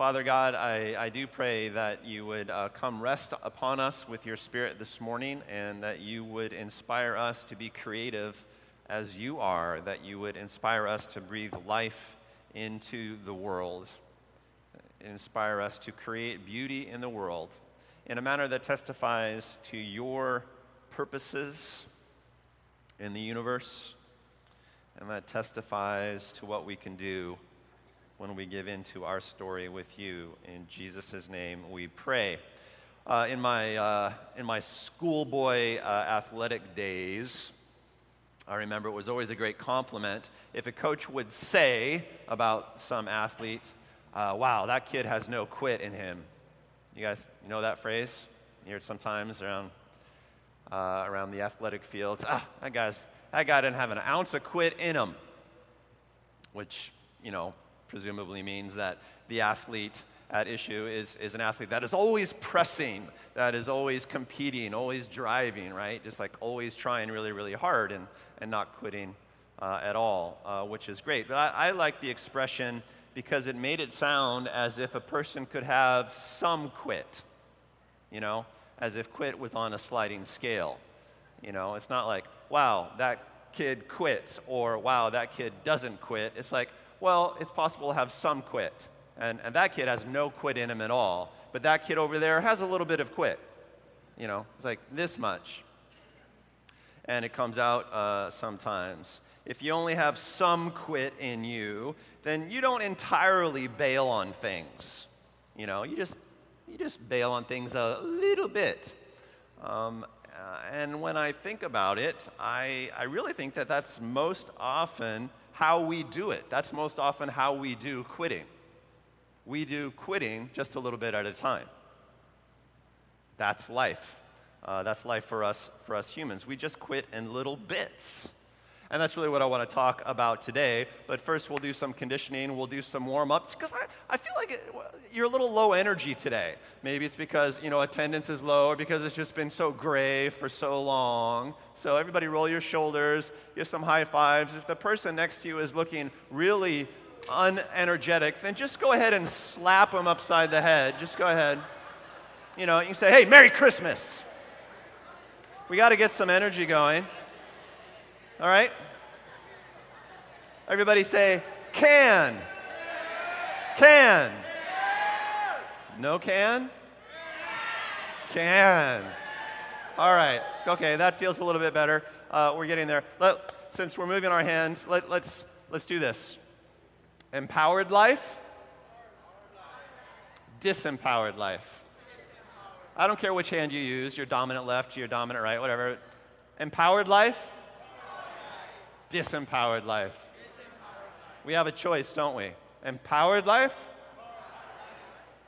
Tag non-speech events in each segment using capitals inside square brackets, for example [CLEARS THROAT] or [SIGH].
Father God, I, I do pray that you would uh, come rest upon us with your Spirit this morning and that you would inspire us to be creative as you are, that you would inspire us to breathe life into the world, inspire us to create beauty in the world in a manner that testifies to your purposes in the universe and that testifies to what we can do when we give into our story with you. In Jesus' name we pray. Uh, in, my, uh, in my schoolboy uh, athletic days, I remember it was always a great compliment if a coach would say about some athlete, uh, wow, that kid has no quit in him. You guys know that phrase? You hear it sometimes around, uh, around the athletic fields. Ah, that, guy's, that guy didn't have an ounce of quit in him, which, you know, presumably means that the athlete at issue is, is an athlete that is always pressing, that is always competing, always driving, right? Just like always trying really, really hard and, and not quitting uh, at all, uh, which is great. But I, I like the expression because it made it sound as if a person could have some quit, you know, as if quit was on a sliding scale. You know, it's not like, wow, that kid quits, or wow, that kid doesn't quit. It's like, well, it's possible to have some quit. And, and that kid has no quit in him at all. But that kid over there has a little bit of quit. You know, it's like this much. And it comes out uh, sometimes. If you only have some quit in you, then you don't entirely bail on things. You know, you just, you just bail on things a little bit. Um, uh, and when I think about it, I, I really think that that's most often how we do it. That's most often how we do quitting. We do quitting just a little bit at a time. That's life. Uh, that's life for us, for us humans. We just quit in little bits. And that's really what I want to talk about today. But first, we'll do some conditioning, we'll do some warm ups, because I, I feel like it, you're a little low energy today. Maybe it's because, you know, attendance is low or because it's just been so gray for so long. So, everybody, roll your shoulders, give some high fives. If the person next to you is looking really unenergetic, then just go ahead and slap them upside the head. Just go ahead. You know, you can say, hey, Merry Christmas. We got to get some energy going. All right? Everybody say, can. Can. No can? Can. All right. Okay, that feels a little bit better. Uh, we're getting there. Let, since we're moving our hands, let, let's, let's do this. Empowered life, disempowered life. I don't care which hand you use, your dominant left, your dominant right, whatever. Empowered life, disempowered life. We have a choice, don't we? Empowered life,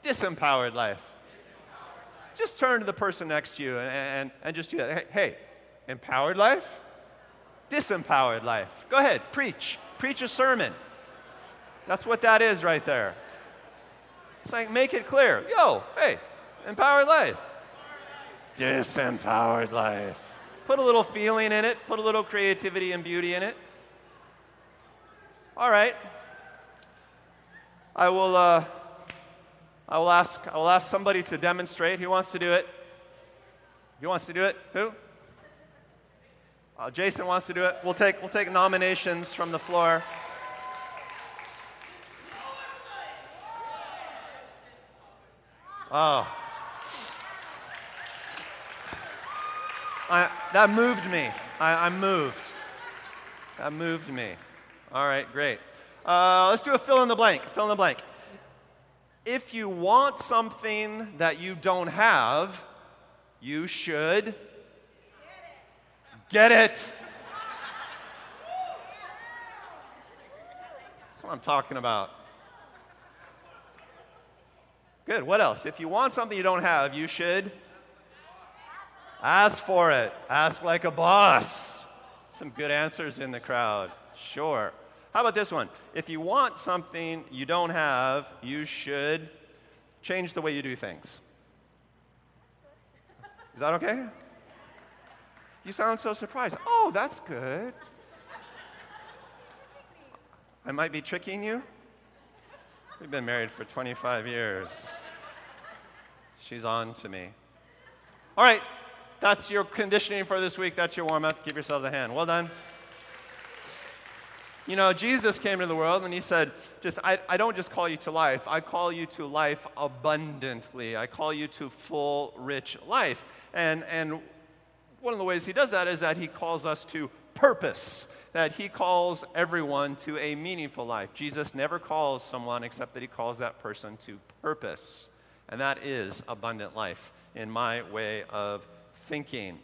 disempowered life. Just turn to the person next to you and, and, and just do that. Hey, hey, empowered life, disempowered life. Go ahead, preach. Preach a sermon. That's what that is right there. It's like, make it clear. Yo, hey, empowered life, disempowered life. Put a little feeling in it, put a little creativity and beauty in it. All right. I will, uh, I will, ask, I will ask somebody to demonstrate. Who wants to do it? Who wants to do it? Who? Uh, Jason wants to do it. We'll take, we'll take nominations from the floor. Oh. I, that moved me. I, I'm moved. That moved me. All right, great. Uh, let's do a fill in the blank. Fill in the blank. If you want something that you don't have, you should get it. That's what I'm talking about. Good. What else? If you want something you don't have, you should Ask for it. Ask like a boss. Some good answers in the crowd. Sure. How about this one? If you want something you don't have, you should change the way you do things. Is that okay? You sound so surprised. Oh, that's good. I might be tricking you. We've been married for 25 years. She's on to me. All right, that's your conditioning for this week. That's your warm up. Give yourselves a hand. Well done. You know, Jesus came into the world and he said, just I, I don't just call you to life, I call you to life abundantly. I call you to full, rich life. And, and one of the ways he does that is that he calls us to purpose, that he calls everyone to a meaningful life. Jesus never calls someone except that he calls that person to purpose. And that is abundant life in my way of thinking.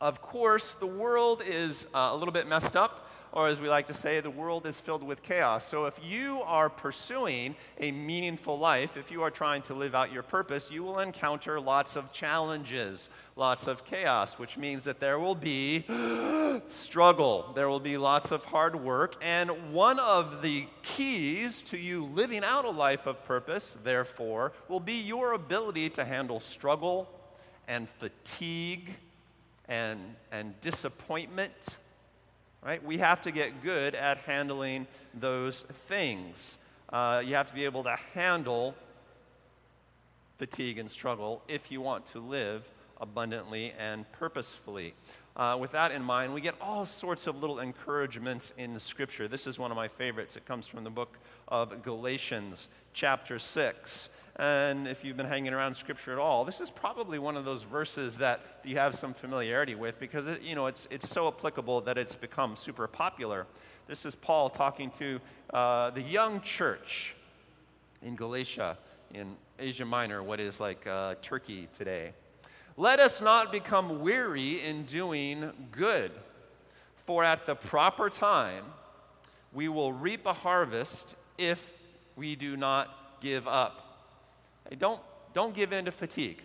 Of course, the world is uh, a little bit messed up or as we like to say, the world is filled with chaos. So if you are pursuing a meaningful life, if you are trying to live out your purpose, you will encounter lots of challenges, lots of chaos, which means that there will be [GASPS] struggle, there will be lots of hard work. And one of the keys to you living out a life of purpose, therefore, will be your ability to handle struggle and fatigue and, and disappointment right? We have to get good at handling those things. Uh, you have to be able to handle fatigue and struggle if you want to live abundantly and purposefully. Uh, with that in mind, we get all sorts of little encouragements in Scripture. This is one of my favorites. It comes from the book of Galatians, chapter 6. And if you've been hanging around Scripture at all, this is probably one of those verses that you have some familiarity with because it, you know, it's, it's so applicable that it's become super popular. This is Paul talking to uh, the young church in Galatia, in Asia Minor, what is like uh, Turkey today. Let us not become weary in doing good, for at the proper time we will reap a harvest if we do not give up. Don't, don't give in to fatigue,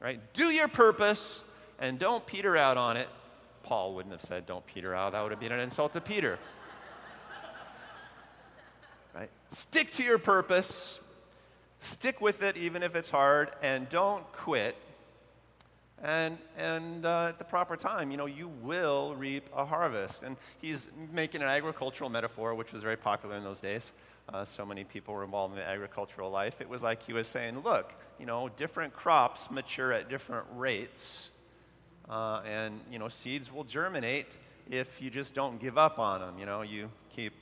right? Do your purpose and don't peter out on it. Paul wouldn't have said, don't peter out. That would have been an insult to Peter. [LAUGHS] right? Stick to your purpose, stick with it even if it's hard, and don't quit. And, and uh, at the proper time, you know, you will reap a harvest. And he's making an agricultural metaphor, which was very popular in those days uh, so many people were involved in the agricultural life. It was like he was saying, look, you know, different crops mature at different rates, uh, and, you know, seeds will germinate if you just don't give up on them. You know, you keep,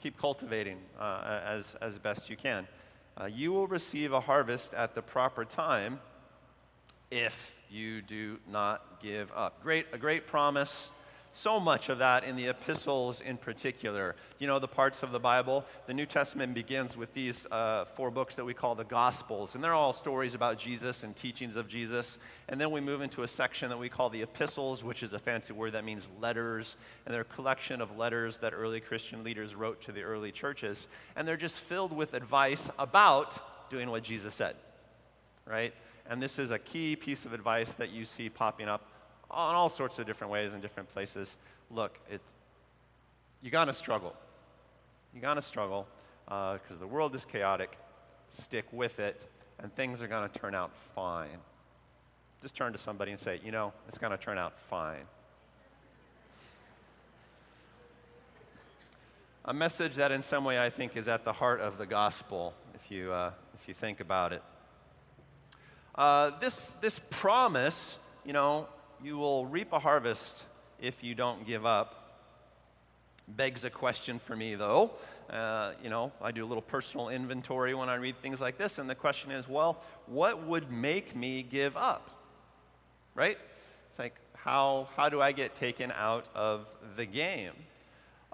keep cultivating uh, as, as best you can. Uh, you will receive a harvest at the proper time if you do not give up. Great, a great promise so much of that in the epistles in particular. You know, the parts of the Bible, the New Testament begins with these uh, four books that we call the Gospels, and they're all stories about Jesus and teachings of Jesus. And then we move into a section that we call the epistles, which is a fancy word that means letters, and they're a collection of letters that early Christian leaders wrote to the early churches. And they're just filled with advice about doing what Jesus said, right? And this is a key piece of advice that you see popping up on all sorts of different ways in different places. Look, it, you got to struggle. You got to struggle because uh, the world is chaotic. Stick with it, and things are going to turn out fine. Just turn to somebody and say, you know, it's going to turn out fine. A message that, in some way, I think is at the heart of the gospel, if you, uh, if you think about it. Uh, this, this promise, you know, you will reap a harvest if you don't give up. Begs a question for me, though. Uh, you know, I do a little personal inventory when I read things like this, and the question is, well, what would make me give up? Right? It's like, how, how do I get taken out of the game?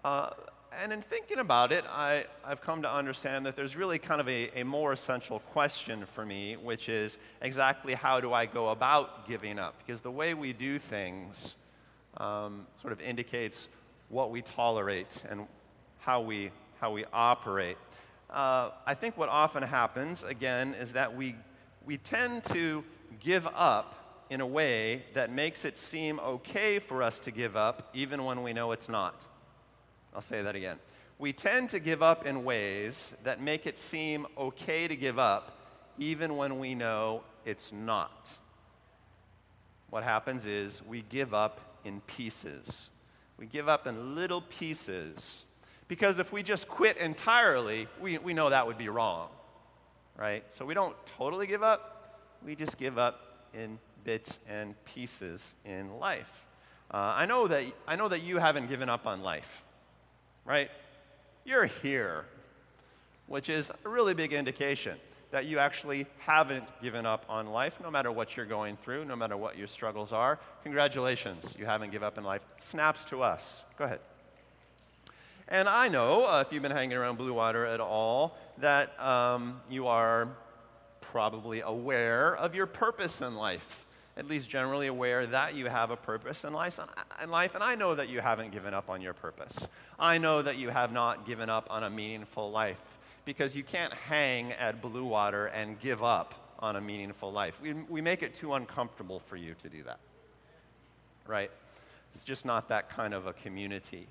Uh, and in thinking about it, I, I've come to understand that there's really kind of a, a more essential question for me, which is exactly how do I go about giving up? Because the way we do things um, sort of indicates what we tolerate and how we, how we operate. Uh, I think what often happens, again, is that we, we tend to give up in a way that makes it seem okay for us to give up, even when we know it's not. I'll say that again. We tend to give up in ways that make it seem okay to give up, even when we know it's not. What happens is we give up in pieces. We give up in little pieces Because if we just quit entirely, we, we know that would be wrong, right? So we don't totally give up, we just give up in bits and pieces in life. Uh, I, know that, I know that you haven't given up on life, right? You're here, which is a really big indication that you actually haven't given up on life, no matter what you're going through, no matter what your struggles are. Congratulations, you haven't given up in life. Snaps to us. Go ahead. And I know, uh, if you've been hanging around Blue Water at all, that um, you are probably aware of your purpose in life. At least generally aware that you have a purpose in life, life, and I know that you haven't given up on your purpose. I know that you have not given up on a meaningful life because you can't hang at Blue Water and give up on a meaningful life. We, we make it too uncomfortable for you to do that, right? It's just not that kind of a community.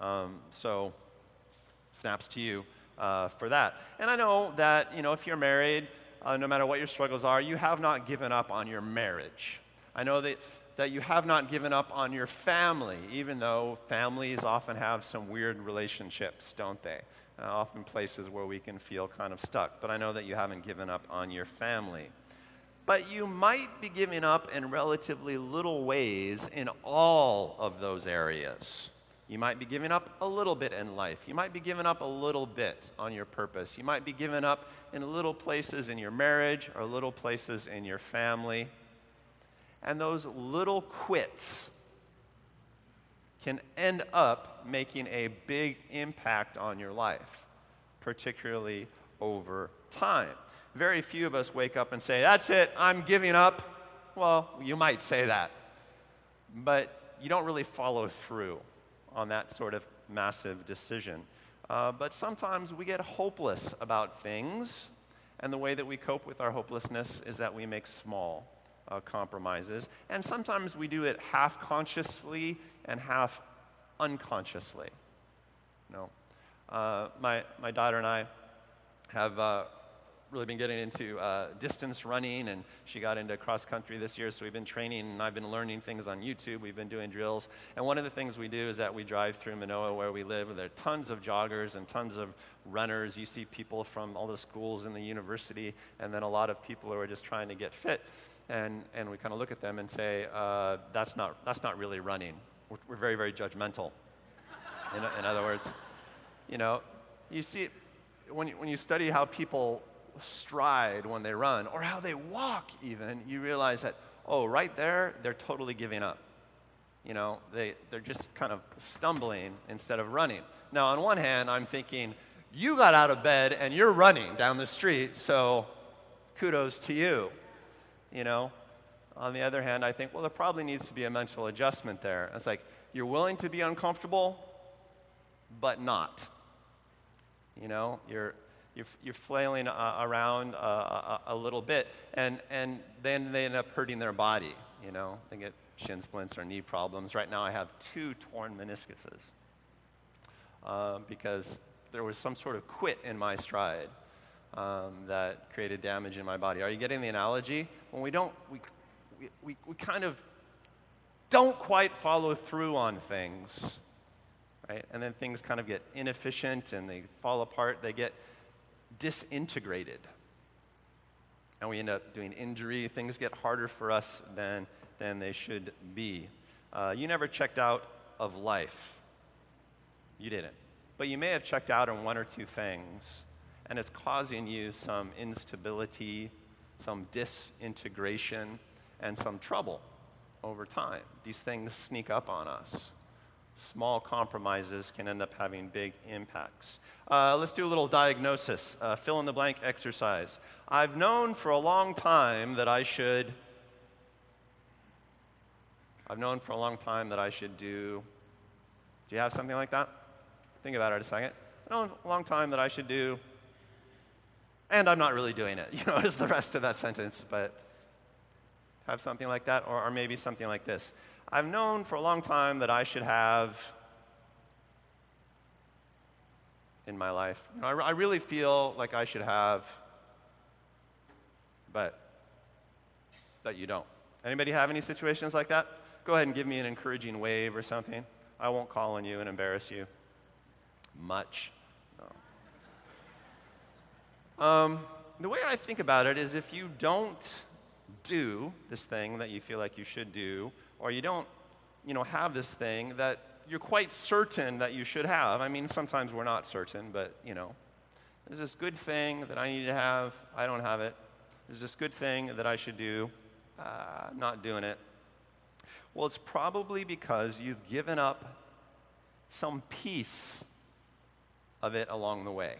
Um, so, snaps to you uh, for that. And I know that, you know, if you're married, uh, no matter what your struggles are, you have not given up on your marriage. I know that, that you have not given up on your family, even though families often have some weird relationships, don't they? uh, often places where we can feel kind of stuck. But I know that you haven't given up on your family. But you might be giving up in relatively little ways in all of those areas. You might be giving up a little bit in life. You might be giving up a little bit on your purpose. You might be giving up in little places in your marriage or little places in your family. And those little quits can end up making a big impact on your life, particularly over time. Very few of us wake up and say, That's it, I'm giving up. Well, you might say that, but you don't really follow through on that sort of massive decision. Uh, but sometimes we get hopeless about things, and the way that we cope with our hopelessness is that we make small uh, compromises. And sometimes we do it half consciously and half unconsciously. You know, uh, my, my daughter and I have uh, really been getting into uh, distance running, and she got into cross country this year. So we've been training, and I've been learning things on YouTube. We've been doing drills, and one of the things we do is that we drive through Manoa, where we live. There are tons of joggers and tons of runners. You see people from all the schools in the university, and then a lot of people who are just trying to get fit. And, and we kind of look at them and say, uh, that's, not, that's not really running. We're, we're very, very judgmental. In, in other words, you know, you see, when you, when you study how people stride when they run, or how they walk even, you realize that, oh, right there, they're totally giving up. You know, they, they're just kind of stumbling instead of running. Now, on one hand, I'm thinking, you got out of bed and you're running down the street, so kudos to you. You know, on the other hand, I think, well, there probably needs to be a mental adjustment there. It's like, you're willing to be uncomfortable, but not. You know, you're, you're, you're flailing uh, around uh, a, a, little bit, and, and then they end up hurting their body. You know, they get shin splints or knee problems. Right now, I have two torn meniscuses uh, because there was some sort of quit in my stride. Um, that created damage in my body. Are you getting the analogy? When we don't, we, we, we, we kind of don't quite follow through on things right? And then things kind of get inefficient and they fall apart, they get disintegrated. And we end up doing injury. Things get harder for us than, than they should be. Uh, you never checked out of life. You didn't. But you may have checked out on one or two things, and it's causing you some instability, some disintegration, and some trouble over time. These things sneak up on us small compromises can end up having big impacts. Uh, let's do a little diagnosis, uh, fill in the blank exercise. I've known for a long time that I should. I've known for a long time that I should do. Do you have something like that? Think about it a second. I've known for a long time that I should do. And I'm not really doing it, [LAUGHS] you know, is the rest of that sentence, but have something like that, or, or maybe something like this. I've known for a long time that I should have in my life. You know, I, I really feel like I should have, but that you don't. Anybody have any situations like that? Go ahead and give me an encouraging wave or something. I won't call on you and embarrass you. much. No. Um, the way I think about it is if you don't do this thing that you feel like you should do, or you don't, you know, have this thing that you're quite certain that you should have. I mean, sometimes we're not certain, but, you know, there's this good thing that I need to have, I don't have it. There's this good thing that I should do, uh, not doing it. Well, it's probably because you've given up some piece of it along the way.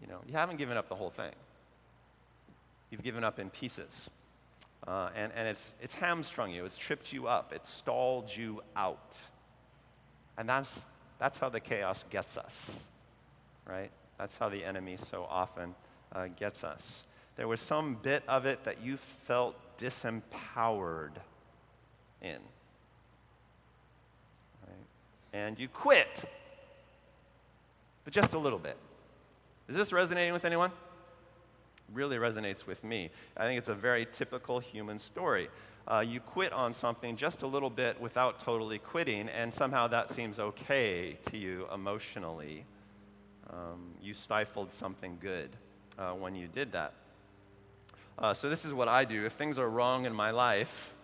You know, you haven't given up the whole thing. You've given up in pieces. Uh, and and it's, it's hamstrung you, it's tripped you up, it's stalled you out. And that's, that's how the chaos gets us, right? That's how the enemy so often uh, gets us. There was some bit of it that you felt disempowered in. Right? And you quit, but just a little bit. Is this resonating with anyone? Really resonates with me. I think it's a very typical human story. Uh, you quit on something just a little bit without totally quitting, and somehow that seems okay to you emotionally. Um, you stifled something good uh, when you did that. Uh, so, this is what I do. If things are wrong in my life,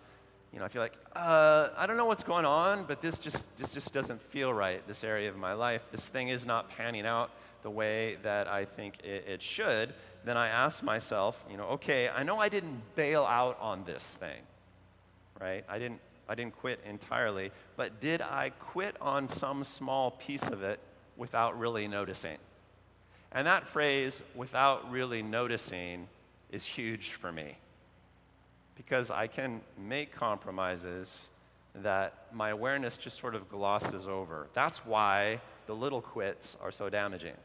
you know, I feel like, uh, I don't know what's going on, but this just, this just doesn't feel right, this area of my life. This thing is not panning out the way that I think it, it should. Then I ask myself, you know, okay, I know I didn't bail out on this thing, right? I didn't, I didn't quit entirely, but did I quit on some small piece of it without really noticing? And that phrase, without really noticing, is huge for me because I can make compromises that my awareness just sort of glosses over. That's why the little quits are so damaging,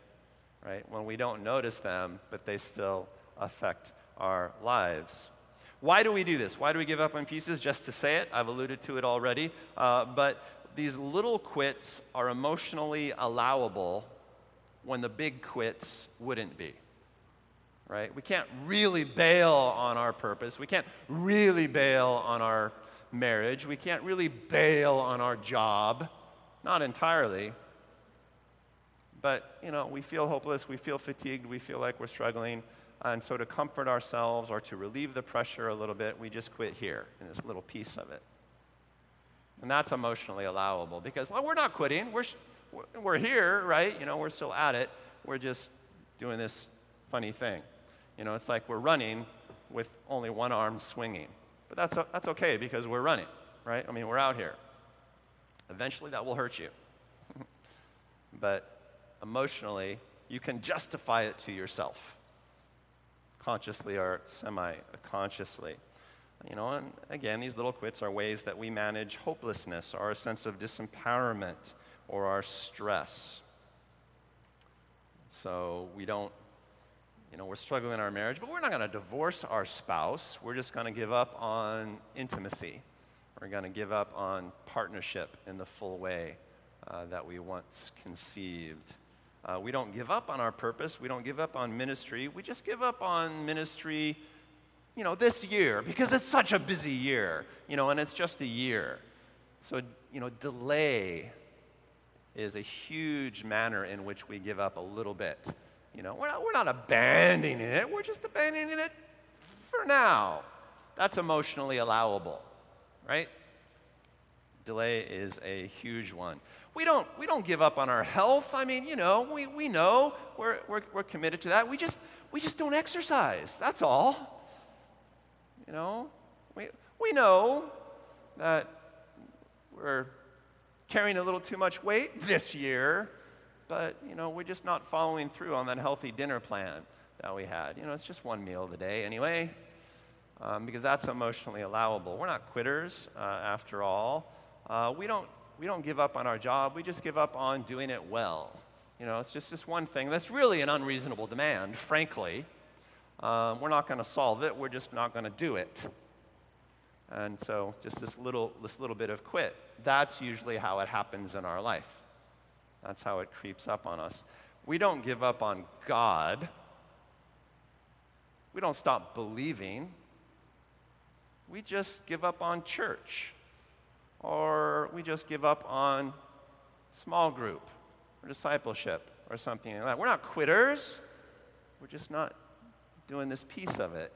right? When we don't notice them, but they still affect our lives. Why do we do this? Why do we give up on pieces? Just to say it, I've alluded to it already. Uh, but these little quits are emotionally allowable when the big quits wouldn't be right? We can't really bail on our purpose. We can't really bail on our marriage. We can't really bail on our job. Not entirely. But, you know, we feel hopeless, we feel fatigued, we feel like we're struggling. And so, to comfort ourselves or to relieve the pressure a little bit, we just quit here in this little piece of it. And that's emotionally allowable because well, we're not quitting. We're, we're here, right? You know, we're still at it. We're just doing this funny thing. You know, it's like we're running with only one arm swinging. But that's, that's okay because we're running, right? I mean, we're out here. Eventually, that will hurt you. [LAUGHS] but emotionally, you can justify it to yourself, consciously or semi consciously. You know, and again, these little quits are ways that we manage hopelessness or a sense of disempowerment or our stress. So we don't you know, we're struggling in our marriage, but we're not going to divorce our spouse. We're just going to give up on intimacy. We're going to give up on partnership in the full way uh, that we once conceived. Uh, we don't give up on our purpose. We don't give up on ministry. We just give up on ministry, you know, this year because it's such a busy year, you know, and it's just a year. So, you know, delay is a huge manner in which we give up a little bit you know, we're not, we're not abandoning it, we're just abandoning it for now. That's emotionally allowable, right? Delay is a huge one. We don't, we don't give up on our health. I mean, you know, we, we know we're, we're, we're committed to that. We just, we just don't exercise. That's all. You know, we, we know that we're carrying a little too much weight this year but you know, we're just not following through on that healthy dinner plan that we had. You know, it's just one meal a day anyway, um, because that's emotionally allowable. We're not quitters, uh, after all. Uh, we don't we don't give up on our job. We just give up on doing it well. You know, it's just this one thing that's really an unreasonable demand, frankly. Um, we're not going to solve it. We're just not going to do it. And so, just this little this little bit of quit. That's usually how it happens in our life. That's how it creeps up on us. We don't give up on God. We don't stop believing. We just give up on church. Or we just give up on small group, or discipleship or something like that. We're not quitters, we're just not doing this piece of it.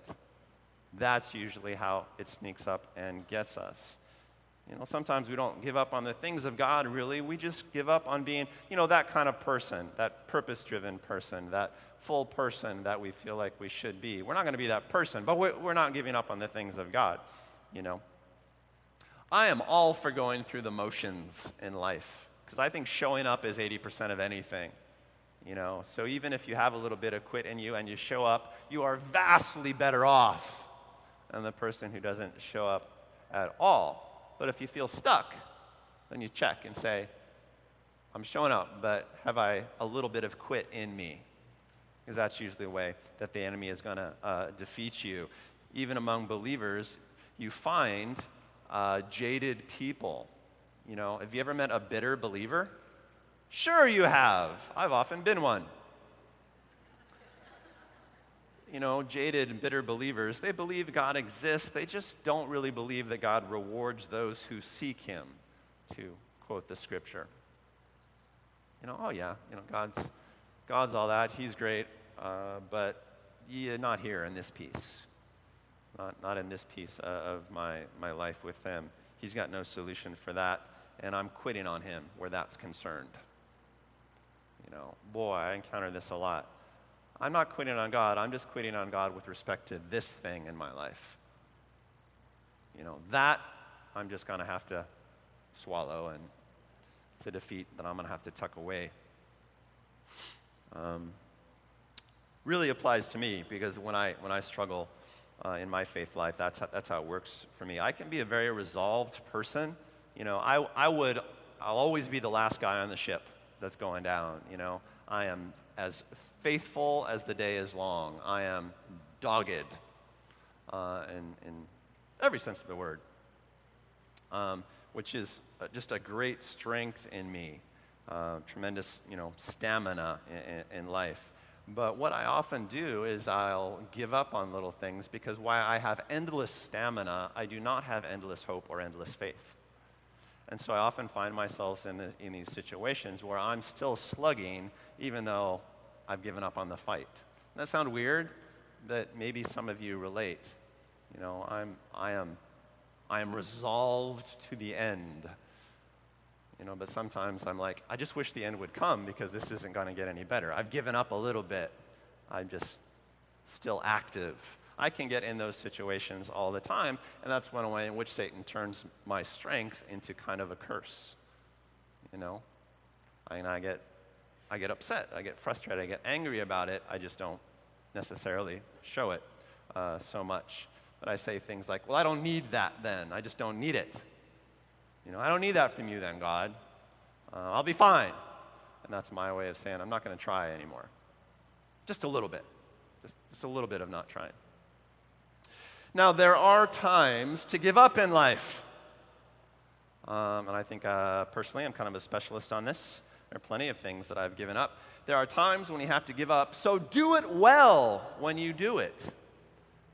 That's usually how it sneaks up and gets us. You know, sometimes we don't give up on the things of God, really. We just give up on being, you know, that kind of person, that purpose driven person, that full person that we feel like we should be. We're not going to be that person, but we're, not giving up on the things of God, you know. I am all for going through the motions in life because I think showing up is 80% of anything. You know, so even if you have a little bit of quit in you and you show up, you are vastly better off than the person who doesn't show up at all. But if you feel stuck, then you check and say, I'm showing up, but have I a little bit of quit in me? Because that's usually the way that the enemy is going to uh, defeat you. Even among believers, you find uh, jaded people. You know, have you ever met a bitter believer? Sure, you have. I've often been one you know, jaded and bitter believers, they believe God exists. They just don't really believe that God rewards those who seek Him, to quote the scripture. You know, oh yeah, you know, God's, God's all that. He's great, uh, but yeah, not here in this piece. Not, not in this piece uh, of my, my life with them. He's got no solution for that, and I'm quitting on Him where that's concerned. You know, boy, I encounter this a lot I'm not quitting on God, I'm just quitting on God with respect to this thing in my life. You know, that I'm just going to have to swallow, and it's a defeat that I'm going to have to tuck away. Um, really applies to me because when I, when I struggle uh, in my faith life, that's how, that's how it works for me. I can be a very resolved person. You know, I, I would, I'll always be the last guy on the ship that's going down. You know, I am as faithful as the day is long. I am dogged uh, in, in every sense of the word, um, which is uh, just a great strength in me, uh, tremendous, you know, stamina in, in, life. But what I often do is I'll give up on little things because while I have endless stamina, I do not have endless hope or endless faith. And so I often find myself in, the, in these situations where I'm still slugging, even though I've given up on the fight. Doesn't that sound weird? That maybe some of you relate. You know, I'm, I, am, I am resolved to the end. You know, but sometimes I'm like, I just wish the end would come because this isn't going to get any better. I've given up a little bit. I'm just still active. I can get in those situations all the time, and that's one way in which Satan turns my strength into kind of a curse. You know, I mean, I get, I get upset, I get frustrated, I get angry about it. I just don't necessarily show it uh, so much. But I say things like, "Well, I don't need that then. I just don't need it. You know, I don't need that from you then, God. Uh, I'll be fine." And that's my way of saying I'm not going to try anymore. Just a little bit. Just, just a little bit of not trying. Now, there are times to give up in life. Um, and I think uh, personally, I'm kind of a specialist on this. There are plenty of things that I've given up. There are times when you have to give up, so do it well when you do it.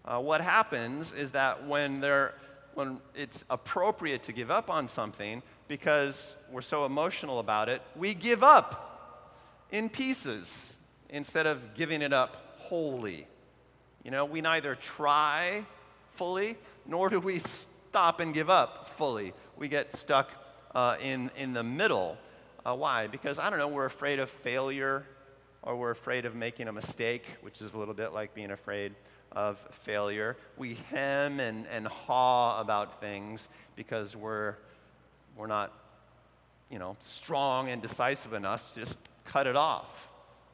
Uh, what happens is that when, there, when it's appropriate to give up on something, because we're so emotional about it, we give up in pieces instead of giving it up wholly. You know, we neither try fully, nor do we stop and give up fully. We get stuck uh, in, in the middle. Uh, why? Because, I don't know, we're afraid of failure or we're afraid of making a mistake, which is a little bit like being afraid of failure. We hem and, and haw about things because we're, we're not, you know, strong and decisive enough to just cut it off,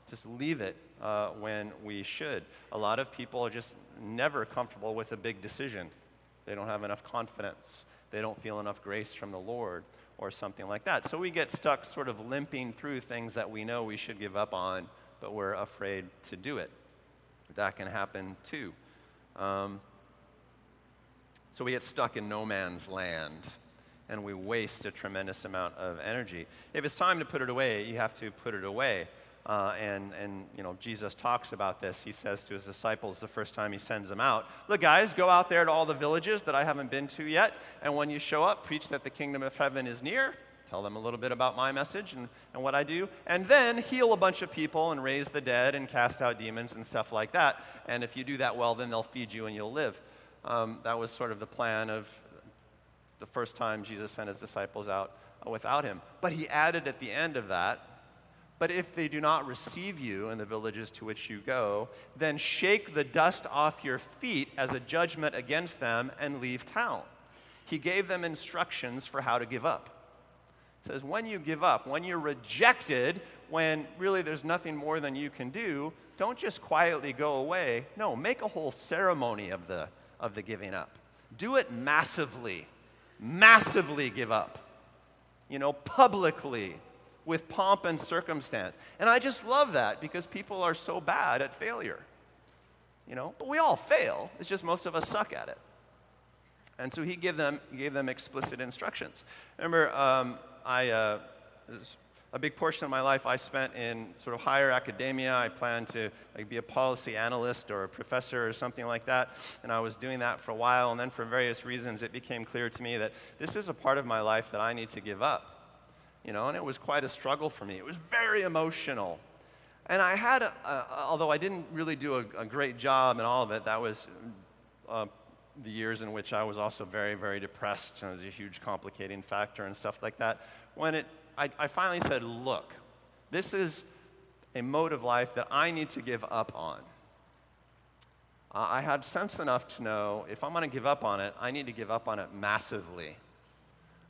just leave it uh, when we should. A lot of people are just never comfortable with a big decision. They don't have enough confidence. They don't feel enough grace from the Lord or something like that. So we get stuck sort of limping through things that we know we should give up on, but we're afraid to do it. That can happen too. Um, so we get stuck in no man's land and we waste a tremendous amount of energy. If it's time to put it away, you have to put it away. Uh, and, and, you know, Jesus talks about this. He says to his disciples the first time he sends them out, Look, guys, go out there to all the villages that I haven't been to yet. And when you show up, preach that the kingdom of heaven is near. tell them a little bit about my message and, and what I do, and then heal a bunch of people and raise the dead and cast out demons and stuff like that. And if you do that well, then they'll feed you and you'll live. Um, that was sort of the plan of the first time Jesus sent his disciples out without him. But he added at the end of that, but if they do not receive you in the villages to which you go, then shake the dust off your feet as a judgment against them and leave town. He gave them instructions for how to give up. He says, when you give up, when you're rejected, when really there's nothing more than you can do, don't just quietly go away. No, make a whole ceremony of the, of the giving up. Do it massively. Massively give up. You know, publicly with pomp and circumstance. And I just love that because people are so bad at failure. You know, but we all fail. It's just most of us suck at it. And so he gave them, gave them explicit instructions. Remember, um, I, uh, a big portion of my life I spent in sort of higher academia. I planned to like, be a policy analyst or a professor or something like that. And I was doing that for a while. And then, for various reasons, it became clear to me that this is a part of my life that I need to give up you know, and it was quite a struggle for me. It was very emotional. And I had, a, a, although I didn't really do a, a, great job in all of it, that was uh, the years in which I was also very, very depressed. And it was a huge complicating factor and stuff like that. When it, I, I finally said, look, this is a mode of life that I need to give up on. Uh, I had sense enough to know if I'm going to give up on it, I need to give up on it massively.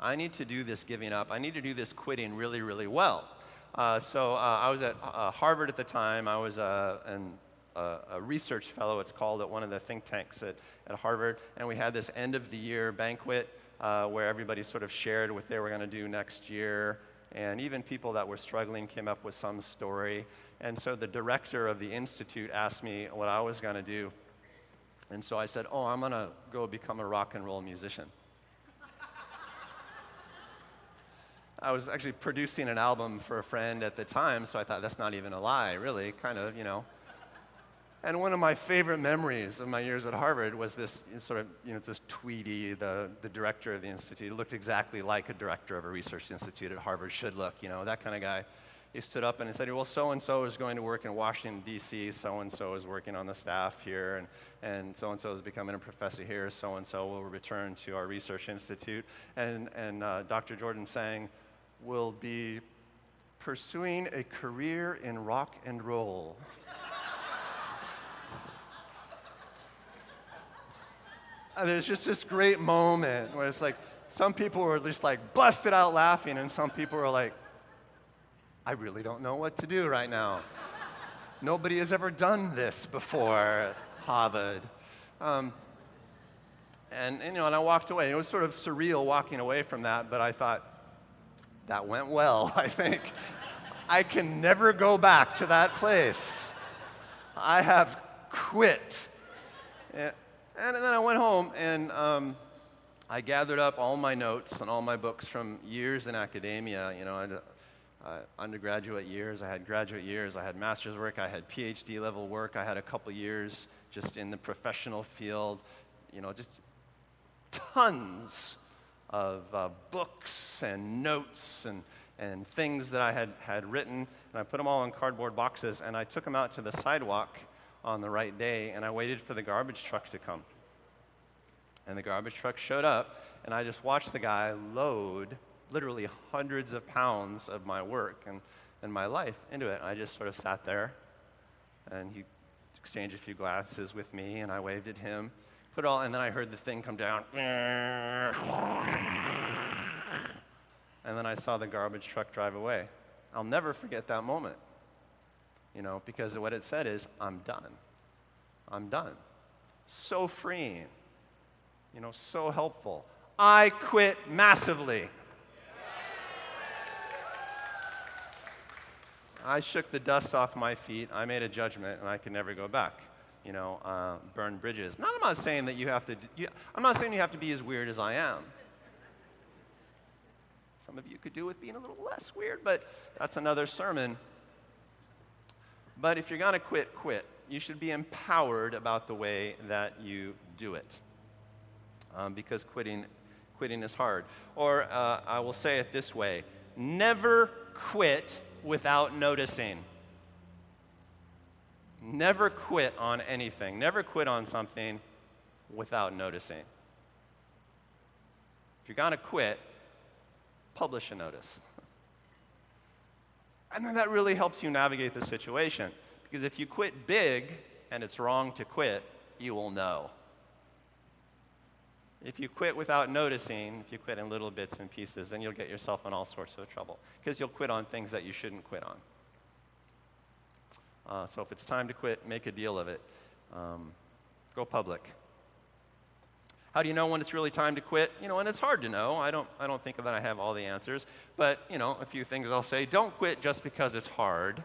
I need to do this giving up. I need to do this quitting really, really well. Uh, so uh, I was at uh, Harvard at the time. I was uh, an, a research fellow, it's called, at one of the think tanks at, at Harvard. And we had this end of the year banquet uh, where everybody sort of shared what they were going to do next year. And even people that were struggling came up with some story. And so the director of the institute asked me what I was going to do. And so I said, Oh, I'm going to go become a rock and roll musician. I was actually producing an album for a friend at the time, so I thought that's not even a lie, really, kind of, you know. And one of my favorite memories of my years at Harvard was this sort of, you know, this Tweedy, the, the director of the institute, looked exactly like a director of a research institute at Harvard should look, you know, that kind of guy. He stood up and he said, well, so-and-so is going to work in Washington, D.C., so-and-so is working on the staff here, and, and so-and-so is becoming a professor here, so-and-so will return to our research institute. And, and uh, Dr. Jordan Seng, will be pursuing a career in rock and roll. and there's just this great moment where it's like some people were just like busted out laughing, and some people were like, I really don't know what to do right now. Nobody has ever done this before Harvard. Um, and, and, you know, and I walked away. It was sort of surreal walking away from that, but I thought, that went well, [LAUGHS] I think. I can never go back to that place. I have quit. And, and then I went home and um, I gathered up all my notes and all my books from years in academia. You know, I uh, undergraduate years, I had graduate years, I had master's work, I had PhD level work, I had a couple years just in the professional field. You know, just tons of uh, books and notes and, and things that I had, had written, and I put them all in cardboard boxes, and I took them out to the sidewalk on the right day, and I waited for the garbage truck to come. And the garbage truck showed up, and I just watched the guy load literally hundreds of pounds of my work and, and my life into it. And I just sort of sat there, and he exchanged a few glances with me, and I waved at him put it all, and then I heard the thing come down. And then I saw the garbage truck drive away. I'll never forget that moment, you know, because what it said is, I'm done. I'm done. So freeing, you know, so helpful. I quit massively. I shook the dust off my feet. I made a judgment, and I can never go back you know, uh, burn bridges. Now, I'm not saying that you have to, you, I'm not saying you have to be as weird as I am. Some of you could do with being a little less weird, but that's another sermon. But if you're going to quit, quit. You should be empowered about the way that you do it. Um, because quitting, quitting is hard. Or uh, I will say it this way never quit without noticing. Never quit on anything. Never quit on something without noticing. If you're going to quit, publish a notice. [LAUGHS] And then that really helps you navigate the situation. Because if you quit big and it's wrong to quit, you will know. If you quit without noticing, if you quit in little bits and pieces, then you'll get yourself in all sorts of trouble because you'll quit on things that you shouldn't quit on. Uh, so if it's time to quit, make a deal of it. Um, go public. How do you know when it's really time to quit? You know, and it's hard to know. I don't, I don't think that I have all the answers. But, you know, a few things I'll say. Don't quit just because it's hard.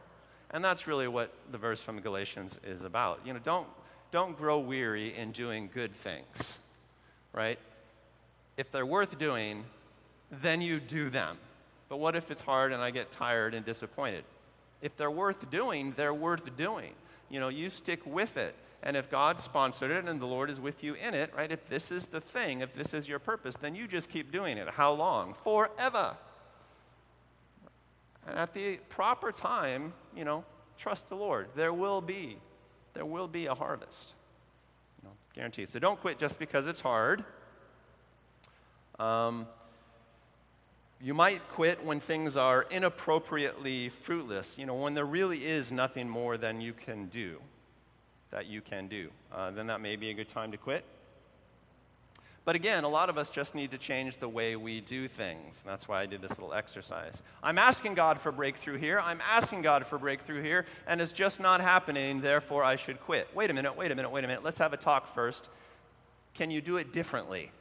And that's really what the verse from Galatians is about. You know, don't, don't grow weary in doing good things right? If they're worth doing, then you do them. But what if it's hard and I get tired and disappointed? If they're worth doing, they're worth doing. You know, you stick with it. And if God sponsored it and the Lord is with you in it, right? If this is the thing, if this is your purpose, then you just keep doing it. How long? Forever. And at the proper time, you know, trust the Lord. There will be, there will be a harvest. Guaranteed. So don't quit just because it's hard. Um, you might quit when things are inappropriately fruitless, you know, when there really is nothing more than you can do, that you can do. Uh, then that may be a good time to quit. But again, a lot of us just need to change the way we do things. That's why I did this little exercise. I'm asking God for breakthrough here. I'm asking God for breakthrough here, and it's just not happening, therefore I should quit. Wait a minute, wait a minute, wait a minute. Let's have a talk first. Can you do it differently?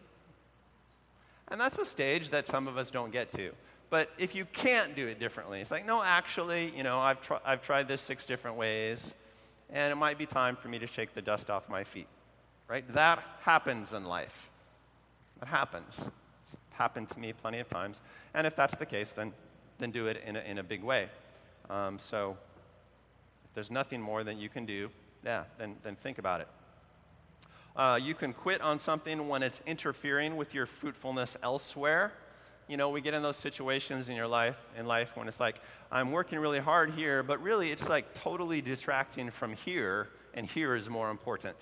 And that's a stage that some of us don't get to. But if you can't do it differently, it's like, no, actually, you know, I've, tr- I've tried this six different ways, and it might be time for me to shake the dust off my feet. Right? That happens in life. It happens. It's happened to me plenty of times. And if that's the case, then, then do it in a, in a big way. Um, so if there's nothing more that you can do, yeah, then, then think about it. Uh, you can quit on something when it's interfering with your fruitfulness elsewhere. You know, we get in those situations in your life, in life when it's like, I'm working really hard here, but really it's like totally detracting from here, and here is more important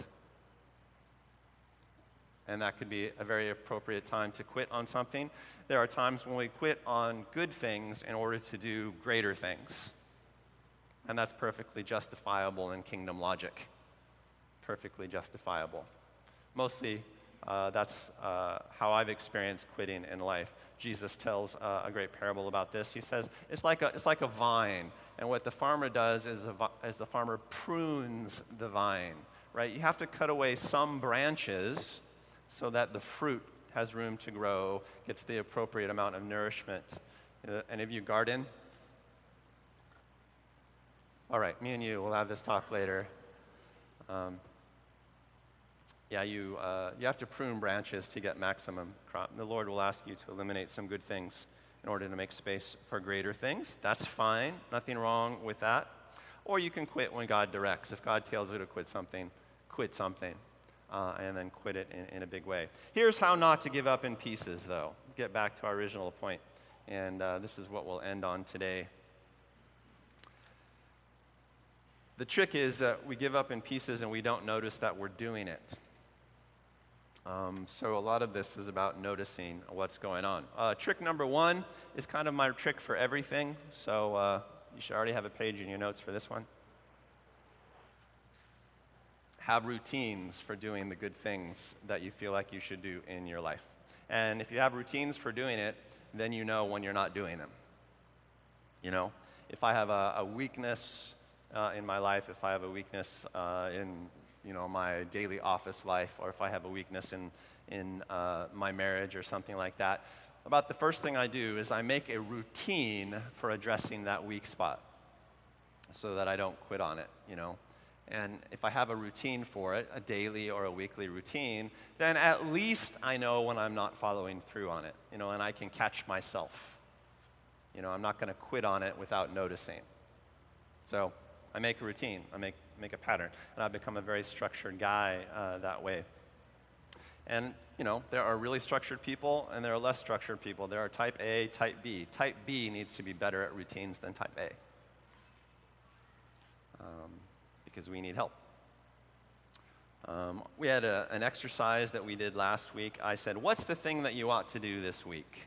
and that could be a very appropriate time to quit on something. There are times when we quit on good things in order to do greater things. And that's perfectly justifiable in kingdom logic. Perfectly justifiable. Mostly, uh, that's uh, how I've experienced quitting in life. Jesus tells uh, a great parable about this. He says, it's like a, it's like a vine. And what the farmer does is, a, is the farmer prunes the vine, right? You have to cut away some branches so that the fruit has room to grow, gets the appropriate amount of nourishment. Uh, any of you garden? All right, me and you, we'll have this talk later. Um, yeah, you, uh, you have to prune branches to get maximum crop. The Lord will ask you to eliminate some good things in order to make space for greater things. That's fine, nothing wrong with that. Or you can quit when God directs. If God tells you to quit something, quit something uh, and then quit it in, in, a big way. Here's how not to give up in pieces, though. Get back to our original point. And uh, this is what we'll end on today. The trick is that we give up in pieces and we don't notice that we're doing it. Um, so, a lot of this is about noticing what's going on. Uh, trick number one is kind of my trick for everything. So, uh, you should already have a page in your notes for this one have routines for doing the good things that you feel like you should do in your life. And if you have routines for doing it, then you know when you're not doing them. You know, if I have a, a weakness uh, in my life, if I have a weakness uh, in you know my daily office life, or if I have a weakness in in uh, my marriage or something like that, about the first thing I do is I make a routine for addressing that weak spot, so that I don't quit on it. You know. And if I have a routine for it, a daily or a weekly routine, then at least I know when I'm not following through on it, you know, and I can catch myself. You know, I'm not going to quit on it without noticing. So I make a routine, I make, make a pattern, and I've become a very structured guy uh, that way. And, you know, there are really structured people and there are less structured people. There are type A, type B. Type B needs to be better at routines than type A um, because we need help. Um, we had a, an exercise that we did last week. I said, What's the thing that you ought to do this week?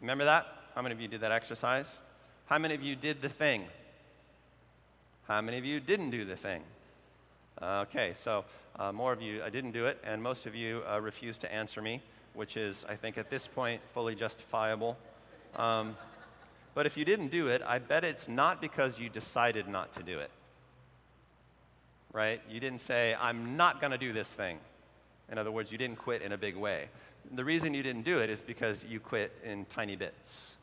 Remember that? How many of you did that exercise? How many of you did the thing? How many of you didn't do the thing? Okay, so uh, more of you I didn't do it, and most of you uh, refused to answer me, which is, I think, at this point, fully justifiable. Um, but if you didn't do it, I bet it's not because you decided not to do it right? You didn't say, I'm not going to do this thing. In other words, you didn't quit in a big way. The reason you didn't do it is because you quit in tiny bits,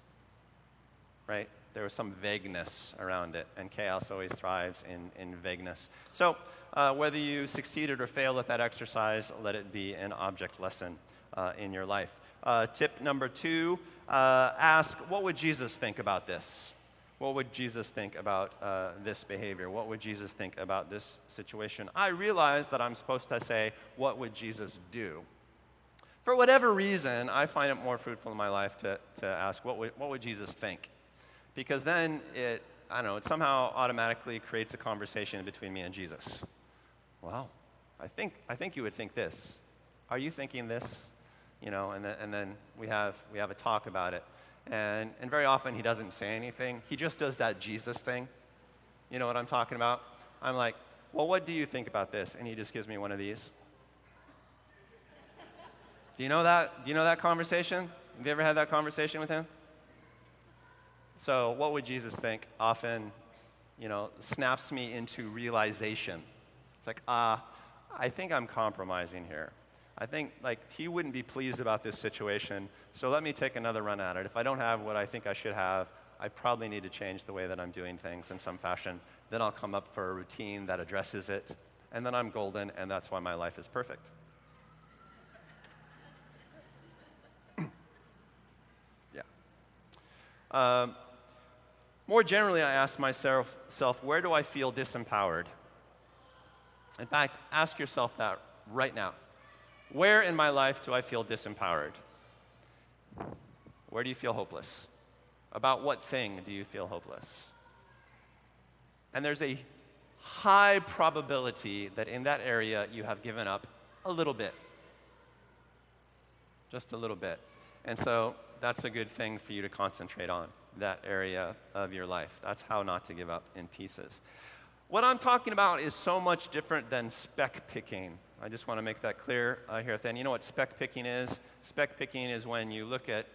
right? There was some vagueness around it, and chaos always thrives in, in vagueness. So, uh, whether you succeeded or failed at that exercise, let it be an object lesson uh, in your life. Uh, tip number two uh, ask, what would Jesus think about this? what would Jesus think about uh, this behavior? What would Jesus think about this situation? I realize that I'm supposed to say, what would Jesus do? For whatever reason, I find it more fruitful in my life to, to ask, what would, what would Jesus think? Because then it, I don't know, it somehow automatically creates a conversation between me and Jesus. Well, I think, I think you would think this. Are you thinking this? You know, and then, and then we, have, we have a talk about it. And, and very often he doesn't say anything. He just does that Jesus thing. You know what I'm talking about? I'm like, well, what do you think about this? And he just gives me one of these. Do you know that? Do you know that conversation? Have you ever had that conversation with him? So, what would Jesus think? Often, you know, snaps me into realization. It's like, ah, uh, I think I'm compromising here. I think like he wouldn't be pleased about this situation. So let me take another run at it. If I don't have what I think I should have, I probably need to change the way that I'm doing things in some fashion. Then I'll come up for a routine that addresses it, and then I'm golden, and that's why my life is perfect. [CLEARS THROAT] yeah. Um, more generally, I ask myself, where do I feel disempowered? In fact, ask yourself that right now. Where in my life do I feel disempowered? Where do you feel hopeless? About what thing do you feel hopeless? And there's a high probability that in that area you have given up a little bit. Just a little bit. And so that's a good thing for you to concentrate on, that area of your life. That's how not to give up in pieces. What I'm talking about is so much different than speck picking. I just want to make that clear uh, here at the end. You know what speck picking is? Speck picking is when you look at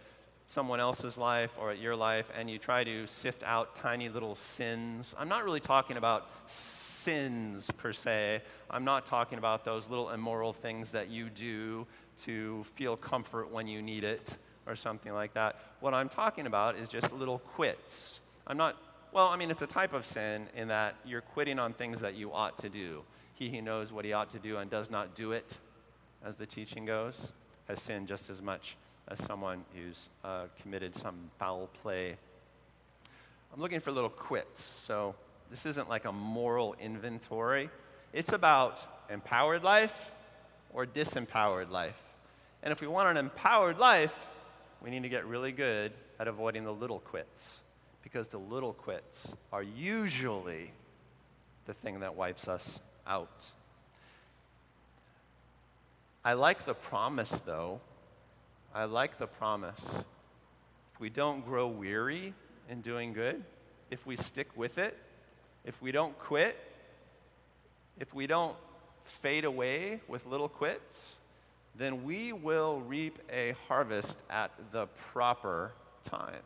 someone else's life or at your life and you try to sift out tiny little sins. I'm not really talking about sins per se. I'm not talking about those little immoral things that you do to feel comfort when you need it or something like that. What I'm talking about is just little quits. I'm not, well, I mean, it's a type of sin in that you're quitting on things that you ought to do. He who knows what he ought to do and does not do it, as the teaching goes, has sinned just as much as someone who's uh, committed some foul play. I'm looking for little quits. So this isn't like a moral inventory. It's about empowered life or disempowered life. And if we want an empowered life, we need to get really good at avoiding the little quits because the little quits are usually the thing that wipes us out. I like the promise, though. I like the promise. If we don't grow weary in doing good, if we stick with it, if we don't quit, if we don't fade away with little quits, then we will reap a harvest at the proper time.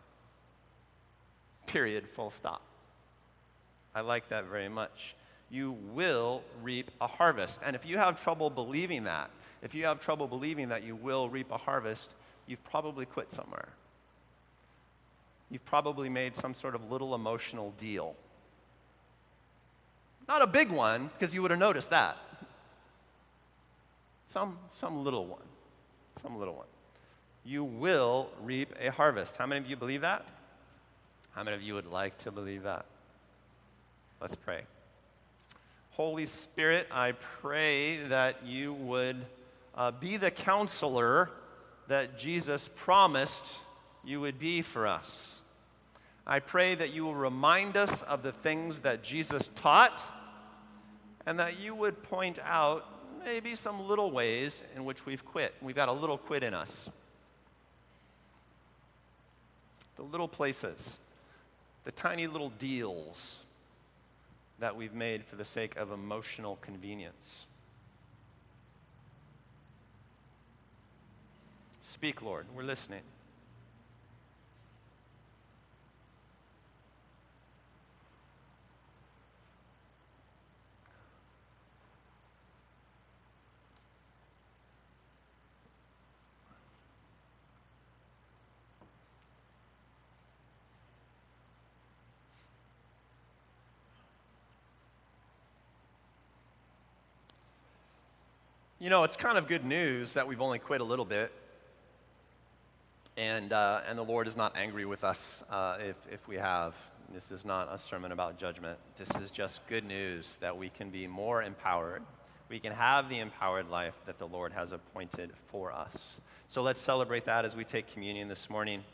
Period, full stop. I like that very much you will reap a harvest. And if you have trouble believing that, if you have trouble believing that you will reap a harvest, you've probably quit somewhere. You've probably made some sort of little emotional deal. Not a big one, because you would have noticed that. Some, some little one. Some little one. You will reap a harvest. How many of you believe that? How many of you would like to believe that? Let's pray. Holy Spirit, I pray that you would uh, be the counselor that Jesus promised you would be for us. I pray that you will remind us of the things that Jesus taught and that you would point out maybe some little ways in which we've quit. We've got a little quit in us. The little places, the tiny little deals that we've made for the sake of emotional convenience. Speak, Lord. We're listening. You know, it's kind of good news that we've only quit a little bit. And, uh, and the Lord is not angry with us uh, if, if we have. This is not a sermon about judgment. This is just good news that we can be more empowered. We can have the empowered life that the Lord has appointed for us. So let's celebrate that as we take communion this morning.